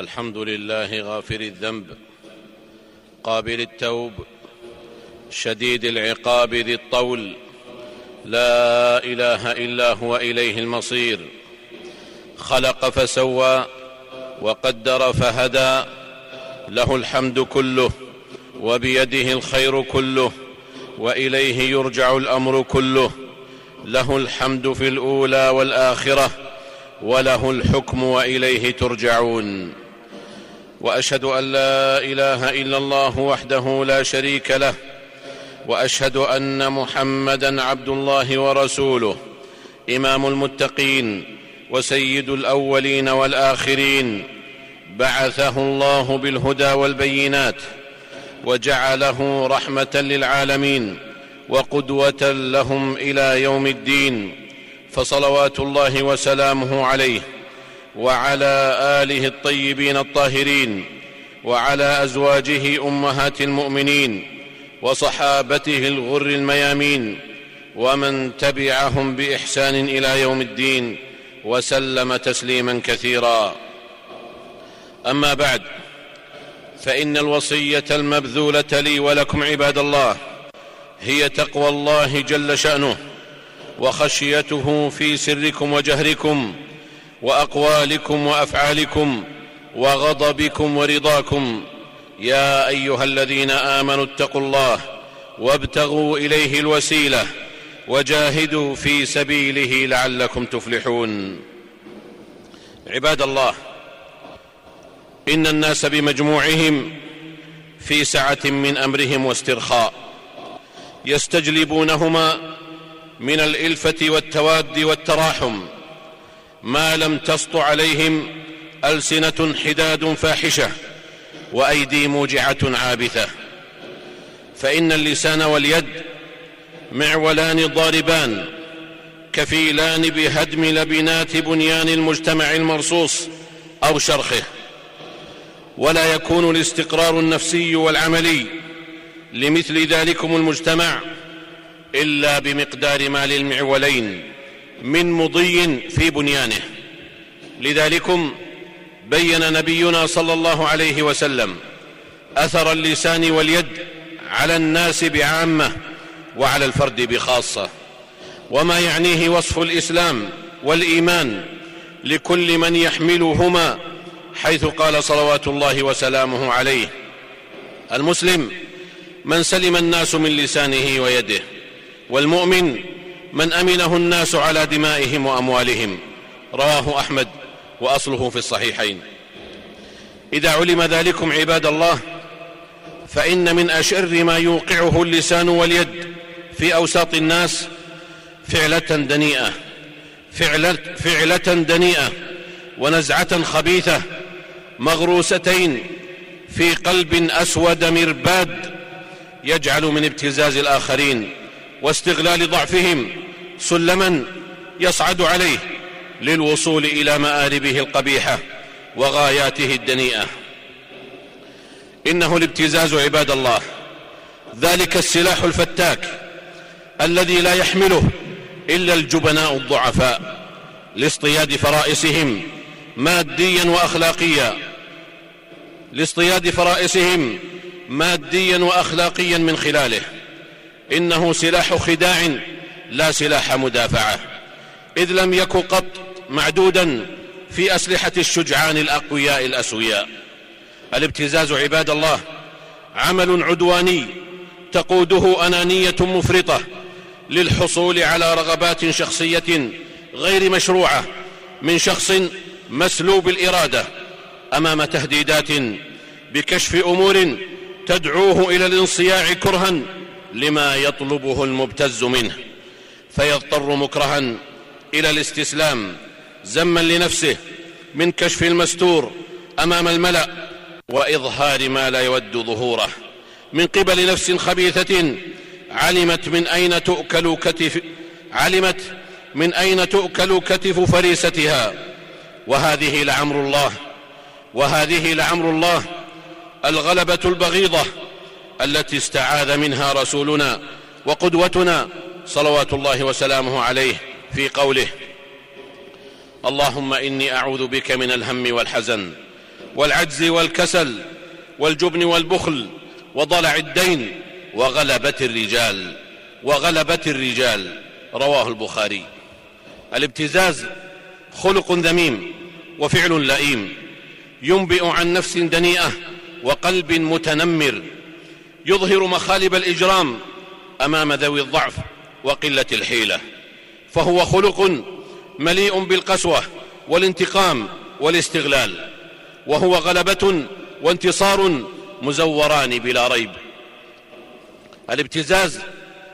الحمد لله غافر الذنب قابل التوب شديد العقاب ذي الطول. لا إله إلا هو إليه المصير. خلق فسوى وقدر فهدى له الحمد كله وبيده الخير كله وإليه يرجع الأمر كله. له الحمد في الأولى والآخرة وله الحكم وإليه ترجعون. وأشهد أن لا إله إلا الله وحده لا شريك له وأشهد أن محمدا عبد الله ورسوله إمام المتقين وسيد الأولين والآخرين بعثه الله بالهدى والبينات وجعله رحمة للعالمين وقدوة لهم إلى يوم الدين فصلوات الله وسلامه عليه. وعلى آله الطيبين الطاهرين وعلى أزواجه أمهات المؤمنين وصحابته الغر الميامين ومن تبعهم بإحسان إلى يوم الدين وسلم تسليما كثيرا. أما بعد فإن الوصية المبذولة لي ولكم عباد الله هي تقوى الله جل شأنه وخشيته في سركم وجهركم وأقوالكم وأفعالكم وغضبكم ورضاكم. يا أيها الذين آمنوا اتقوا الله وابتغوا إليه الوسيلة وجاهدوا في سبيله لعلكم تفلحون. عباد الله إن الناس بمجموعهم في سعة من أمرهم واسترخاء يستجلبونهما من الإلفة والتواد والتراحم. ما لم تسط عليهم ألسنة حداد فاحشة وأيدي موجعة عابثة. فإن اللسان واليد معولان ضاربان كفيلان بهدم لبنات بنيان المجتمع المرصوص أو شرخه. ولا يكون الاستقرار النفسي والعملي لمثل ذلكم المجتمع إلا بمقدار ما للمعولين من مضي في بنيانه. لذلكم بين نبينا صلى الله عليه وسلم أثر اللسان واليد على الناس بعامة وعلى الفرد بخاصة. وما يعنيه وصف الإسلام والإيمان لكل من يحملهما حيث قال صلوات الله وسلامه عليه. المسلم من سلم الناس من لسانه ويده والمؤمن من أمنه الناس على دمائهم وأموالهم. رواه أحمد وأصله في الصحيحين. إذا علم ذلكم عباد الله فإن من أشر ما يوقعه اللسان واليد في أوساط الناس فعلة دنيئة. فعلة, فعلة دنيئة ونزعة خبيثة مغروستين في قلب أسود مرباد يجعل من ابتزاز الآخرين واستغلال ضعفهم سلما يصعد عليه للوصول إلى مآربه القبيحة وغاياته الدنيئة. إنه الابتزاز عباد الله. ذلك السلاح الفتاك الذي لا يحمله إلا الجبناء الضعفاء لاصطياد فرائسهم ماديا واخلاقيا. لاصطياد فرائسهم ماديا واخلاقيا من خلاله. إنه سلاح خداع لا سلاح مدافعه إذ لم يك قط معدودا في أسلحة الشجعان الأقوياء الأسوياء. الابتزاز عباد الله عمل عدواني تقوده أنانية مفرطة للحصول على رغبات شخصية غير مشروعة من شخص مسلوب الإرادة أمام تهديدات بكشف أمور تدعوه إلى الانصياع كرها لما يطلبه المبتز منه. فيضطر مكرها إلى الاستسلام زما لنفسه من كشف المستور أمام الملأ وإظهار ما لا يود ظهوره. من قبل نفس خبيثة علمت من أين تؤكل كتف علمت من أين تؤكل كتف فريستها. وهذه لعمر الله وهذه لعمر الله الغلبة البغيضة التي استعاذ منها رسولنا وقدوتنا صلوات الله وسلامه عليه في قوله اللهم إني أعوذ بك من الهم والحزن والعجز والكسل والجبن والبخل وضلع الدين وغلبة الرجال وغلبة الرجال رواه البخاري. الابتزاز خلق ذميم وفعل لئيم ينبئ عن نفس دنيئة وقلب متنمر يظهر مخالب الإجرام أمام ذوي الضعف وقلة الحيلة. فهو خلق مليء بالقسوة والانتقام والاستغلال وهو غلبة وانتصار مزوران بلا ريب. الابتزاز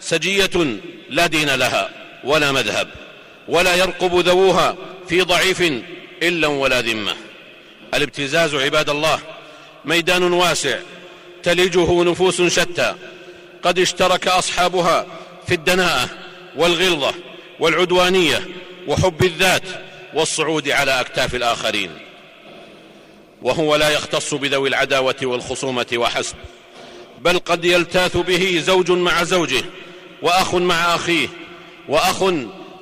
سجية لا دين لها ولا مذهب ولا يرقب ذووها في ضعيف إلا ولا ذمة. الابتزاز عباد الله ميدان واسع تلجه نفوس شتى قد اشترك أصحابها في الدناءة والغلظة والعدوانية وحب الذات والصعود على أكتاف الآخرين. وهو لا يختص بذوي العداوة والخصومة وحسب بل قد يلتاث به زوج مع زوجه وأخ مع أخيه وأخ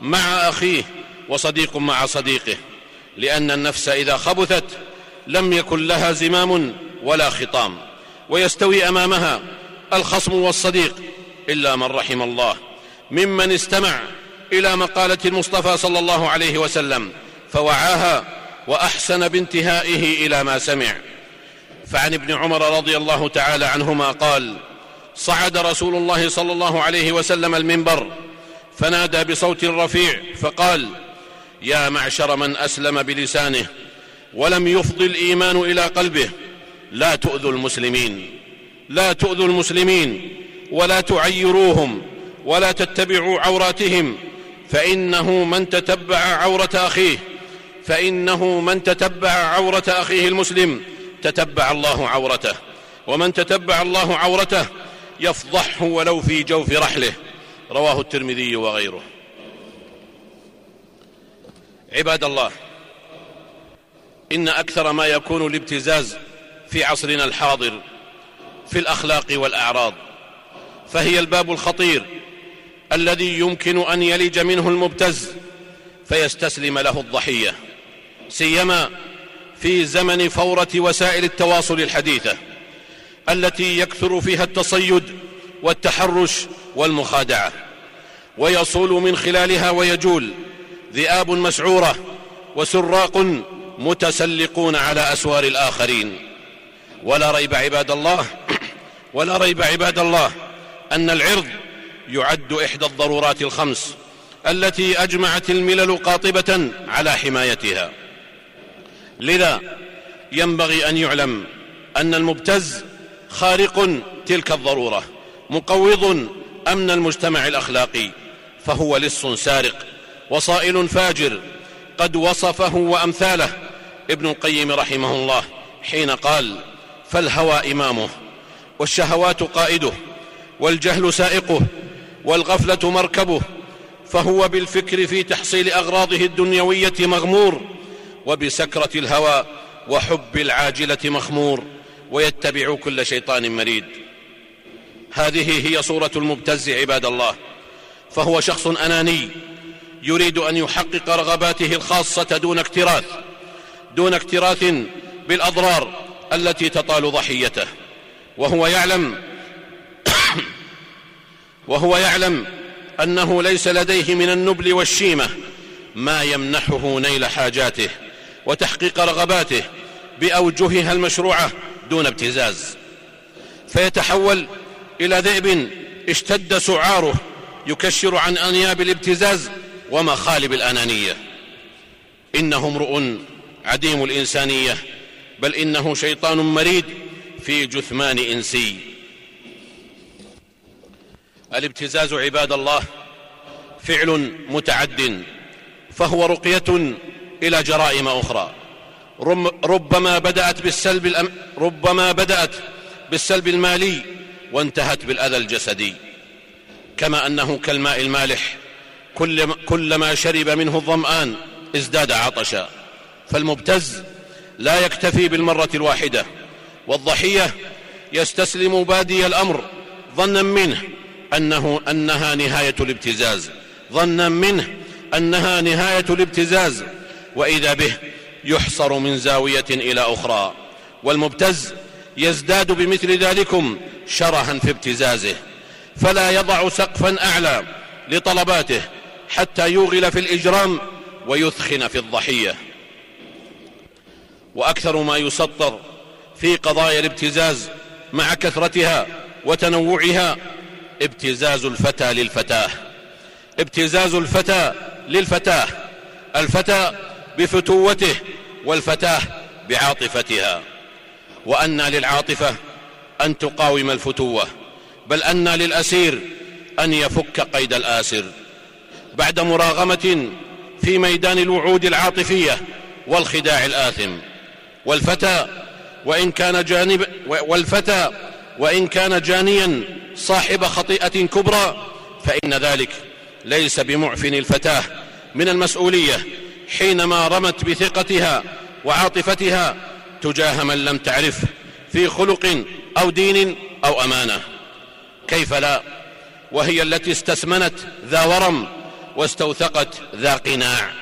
مع أخيه وصديق مع صديقه لأن النفس إذا خبثت لم يكن لها زمام ولا خطام ويستوي أمامها الخصم والصديق إلا من رحم الله ممن استمع إلى مقالة المصطفى صلى الله عليه وسلم فوعاها وأحسن بانتهائه إلى ما سمع. فعن ابن عمر رضي الله تعالى عنهما قال صعد رسول الله صلى الله عليه وسلم المنبر فنادى بصوت رفيع فقال يا معشر من أسلم بلسانه ولم يفض الإيمان إلى قلبه لا تؤذوا المسلمين لا تؤذوا المسلمين ولا تعيروهم ولا تتبعوا عوراتهم. فإنه من تتبع عورة أخيه فإنه من تتبع عورة أخيه المسلم تتبع الله عورته. ومن تتبع الله عورته يفضحه ولو في جوف رحله. رواه الترمذي وغيره. عباد الله إن أكثر ما يكون الابتزاز في عصرنا الحاضر في الأخلاق والأعراض. فهي الباب الخطير الذي يمكن أن يلج منه المبتز فيستسلم له الضحية. سيما في زمن فورة وسائل التواصل الحديثة التي يكثر فيها التصيد والتحرش والمخادعة. ويصول من خلالها ويجول ذئاب مسعورة وسراق متسلقون على أسوار الآخرين. ولا ريب عباد الله ولا ريب عباد الله أن العرض يعد إحدى الضرورات الخمس التي أجمعت الملل قاطبة على حمايتها. لذا ينبغي أن يعلم أن المبتز خارق تلك الضرورة مقوض أمن المجتمع الأخلاقي فهو لص سارق وصائل فاجر قد وصفه وأمثاله ابن القيم رحمه الله حين قال فالهوى إمامه والشهوات قائده والجهل سائقه والغفلة مركبه فهو بالفكر في تحصيل أغراضه الدنيوية مغمور وبسكرة الهوى وحب العاجلة مخمور ويتبع كل شيطان مريد. هذه هي صورة المبتز عباد الله فهو شخص أناني يريد أن يحقق رغباته الخاصة دون اكتراث دون اكتراث بالأضرار التي تطال ضحيته وهو يعلم وهو يعلم أنه ليس لديه من النبل والشيمة ما يمنحه نيل حاجاته وتحقيق رغباته بأوجهها المشروعة دون ابتزاز. فيتحول إلى ذئب اشتد سعاره يكشر عن أنياب الابتزاز ومخالب الأنانية. إنه امرؤ عديم الإنسانية بل إنه شيطان مريد في جثمان إنسي. الابتزاز عباد الله فعل متعد فهو رقية إلى جرائم أخرى. ربما بدأت بالسلب الأم... ربما بدأت بالسلب المالي وانتهت بالأذى الجسدي. كما أنه كالماء المالح كل كلما شرب منه الظمآن ازداد عطشا. فالمبتز لا يكتفي بالمرة الواحدة والضحية يستسلم بادي الأمر ظنا منه. أنه أنها نهاية الابتزاز. ظنا منه أنها نهاية الابتزاز. وإذا به يحصر من زاوية إلى أخرى. والمبتز يزداد بمثل ذلكم شرها في ابتزازه. فلا يضع سقفا أعلى لطلباته حتى يوغل في الإجرام ويثخن في الضحية. وأكثر ما يسطر في قضايا الابتزاز مع كثرتها وتنوعها ابتزاز الفتى للفتاة. ابتزاز الفتى للفتاة. الفتى بفتوته والفتاة بعاطفتها. وأن للعاطفة أن تقاوم الفتوة بل أن للأسير أن يفك قيد الآسر. بعد مراغمة في ميدان الوعود العاطفية والخداع الآثم. والفتى وإن كان جانب والفتى وإن كان جانيا صاحب خطيئة كبرى فإن ذلك ليس بمعف الفتاة من المسؤولية حينما رمت بثقتها وعاطفتها تجاه من لم تعرفه في خلق أو دين أو أمانة. كيف لا؟ وهي التي استسمنت ذا ورم واستوثقت ذا قناع.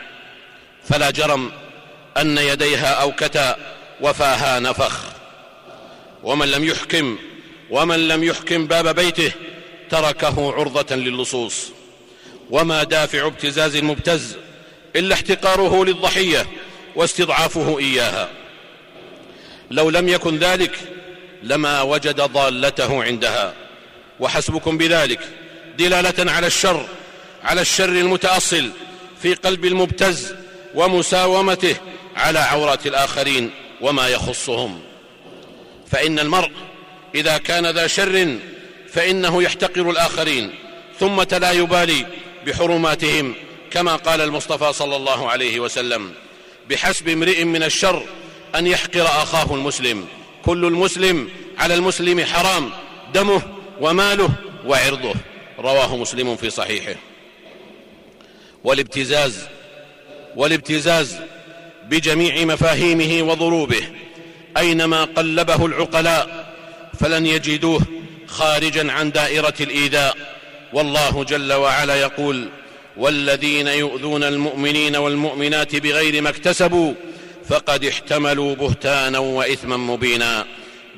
فلا جرم أن يديها أوكتا وفاها نفخ. ومن لم يحكم ومن لم يحكم باب بيته تركه عرضة للصوص. وما دافع ابتزاز المبتز إلا احتقاره للضحية واستضعافه إياها. لو لم يكن ذلك لما وجد ضالته عندها. وحسبكم بذلك دلالة على الشر على الشر المتأصل في قلب المبتز ومساومته على عورات الآخرين وما يخصهم. فإن المرء إذا كان ذا شر فإنه يحتقر الآخرين ثم لا يبالي بحرماتهم كما قال المصطفى صلى الله عليه وسلم. بحسب امرئ من الشر أن يحقر أخاه المسلم. كل المسلم على المسلم حرام دمه وماله وعرضه. رواه مسلم في صحيحه. والابتزاز والابتزاز بجميع مفاهيمه وضروبه أينما قلبه العقلاء فلن يجدوه خارجا عن دائرة الإيذاء. والله جل وعلا يقول والذين يؤذون المؤمنين والمؤمنات بغير ما اكتسبوا فقد احتملوا بهتانا واثما مبينا.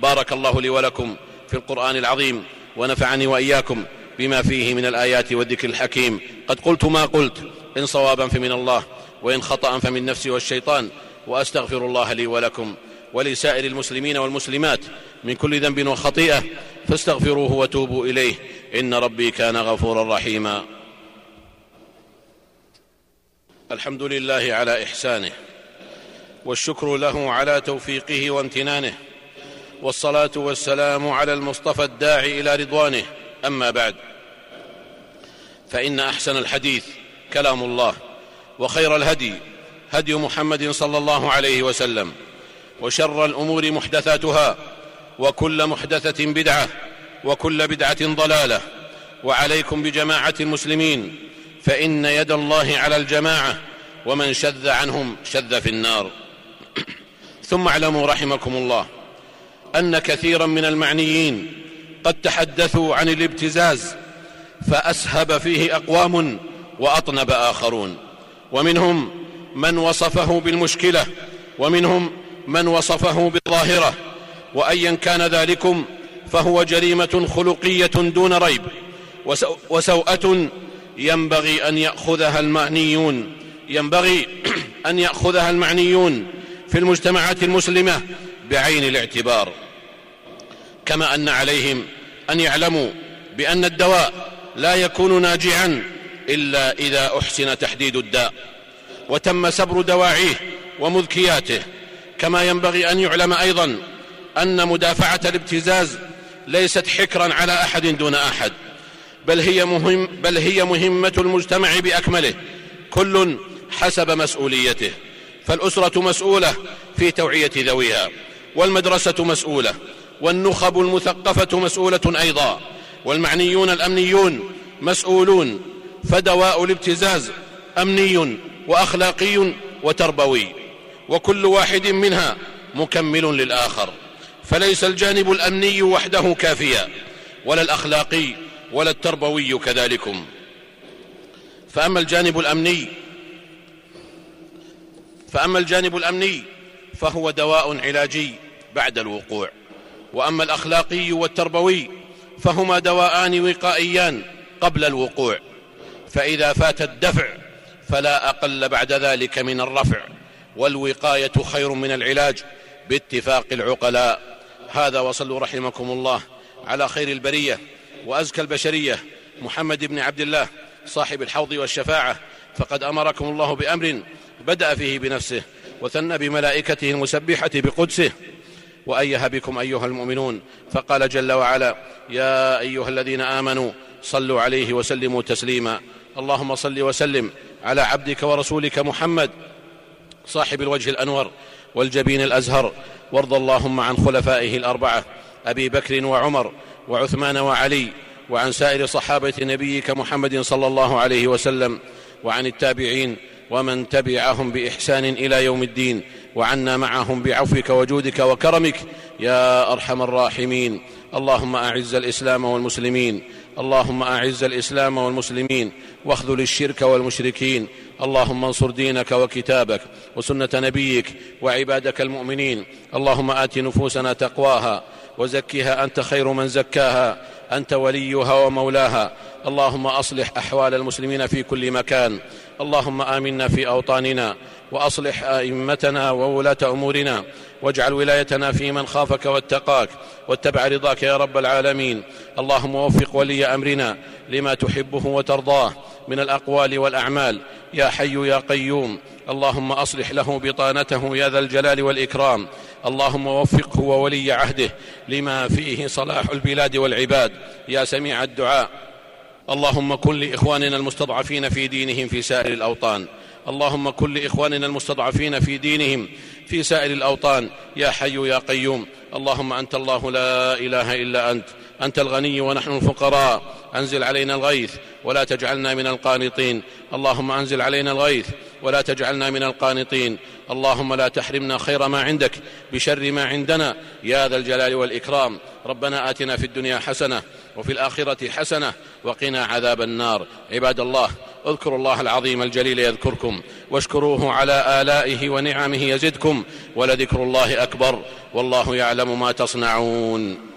بارك الله لي ولكم في القرآن العظيم ونفعني وإياكم بما فيه من الآيات والذكر الحكيم. قد قلت ما قلت إن صوابا فمن الله وإن خطا فمن نفسي والشيطان. وأستغفر الله لي ولكم ولسائر المسلمين والمسلمات من كل ذنب وخطيئة فاستغفروه وتوبوا إليه. إن ربي كان غفورا رحيما. الحمد لله على إحسانه والشكر له على توفيقه وامتنانه والصلاة والسلام على المصطفى الداعي إلى رضوانه. أما بعد فإن أحسن الحديث كلام الله وخير الهدي هدي محمد صلى الله عليه وسلم وشر الأمور محدثاتها وكل محدثة بدعة وكل بدعة ضلالة وعليكم بجماعة المسلمين فإن يد الله على الجماعة ومن شذ عنهم شذ في النار. ثم اعلموا رحمكم الله أن كثيرا من المعنيين قد تحدثوا عن الابتزاز فأسهب فيه أقوام وأطنب آخرون. ومنهم من وصفه بالمشكلة ومنهم من وصفه بالظاهرة. وأيا كان ذلكم فهو جريمة خلقية دون ريب وسوءة ينبغي أن يأخذها المعنيون ينبغي أن يأخذها المعنيون في المجتمعات المسلمة بعين الاعتبار كما أن عليهم أن يعلموا بأن الدواء لا يكون ناجعا إلا إذا أحسن تحديد الداء وتم سبر دواعيه ومذكياته كما ينبغي أن يعلم أيضا أن مدافعة الابتزاز ليست حكرا على أحد دون أحد بل هي مهم بل هي مهمة المجتمع بأكمله. كل حسب مسؤوليته. فالأسرة مسؤولة في توعية ذويها والمدرسة مسؤولة والنخب المثقفة مسؤولة أيضا والمعنيون الأمنيون مسؤولون فدواء الابتزاز أمني وأخلاقي وتربوي وكل واحد منها مكمل للآخر. فليس الجانب الأمني وحده كافيا ولا الأخلاقي ولا التربوي كذلكم. فأما الجانب الأمني فأما الجانب الأمني فهو دواء علاجي بعد الوقوع. وأما الأخلاقي والتربوي فهما دواءان وقائيان قبل الوقوع. فإذا فات الدفع فلا أقل بعد ذلك من الرفع والوقاية خير من العلاج باتفاق العقلاء. هذا وصلوا رحمكم الله على خير البرية وأزكى البشرية محمد بن عبد الله صاحب الحوض والشفاعة. فقد أمركم الله بأمر بدأ فيه بنفسه وثنى بملائكته المسبحة بقدسه. وايه بكم أيها المؤمنون فقال جل وعلا يا أيها الذين آمنوا صلوا عليه وسلموا تسليما. اللهم صل وسلم على عبدك ورسولك محمد صاحب الوجه الأنور والجبين الأزهر وارض اللهم عن خلفائه الأربعة أبي بكر وعمر وعثمان وعلي وعن سائر صحابة نبيك محمد صلى الله عليه وسلم وعن التابعين ومن تبعهم بإحسان إلى يوم الدين وعنا معهم بعفوك وجودك وكرمك يا أرحم الراحمين. اللهم أعز الإسلام والمسلمين اللهم أعز الإسلام والمسلمين واخذل الشرك والمشركين. اللهم انصر دينك وكتابك وسنة نبيك وعبادك المؤمنين. اللهم آت نفوسنا تقواها وزكها أنت خير من زكاها أنت وليها ومولاها. اللهم أصلح أحوال المسلمين في كل مكان. اللهم آمنا في أوطاننا وأصلح أئمتنا وولاة أمورنا. واجعل ولايتنا في من خافك واتقاك. واتبع رضاك يا رب العالمين. اللهم وفق ولي أمرنا لما تحبه وترضاه من الأقوال والأعمال. يا حي يا قيوم. اللهم أصلح له بطانته يا ذا الجلال والإكرام. اللهم وفقه وولي عهده لما فيه صلاح البلاد والعباد. يا سميع الدعاء. اللهم كن لإخواننا المستضعفين في دينهم في سائر الأوطان. اللهم كن لإخواننا المستضعفين في دينهم في سائر الأوطان. يا حي يا قيوم. اللهم أنت الله لا إله إلا أنت. أنت الغني ونحن الفقراء. أنزل علينا الغيث ولا تجعلنا من القانطين. اللهم أنزل علينا الغيث ولا تجعلنا من القانطين. اللهم لا تحرمنا خير ما عندك بشر ما عندنا. يا ذا الجلال والإكرام. ربنا آتنا في الدنيا حسنة وفي الآخرة حسنة وقنا عذاب النار. عباد الله اذكروا الله العظيم الجليل يذكركم واشكروه على آلائه ونعمه يزدكم ولذكر الله أكبر. والله يعلم ما تصنعون.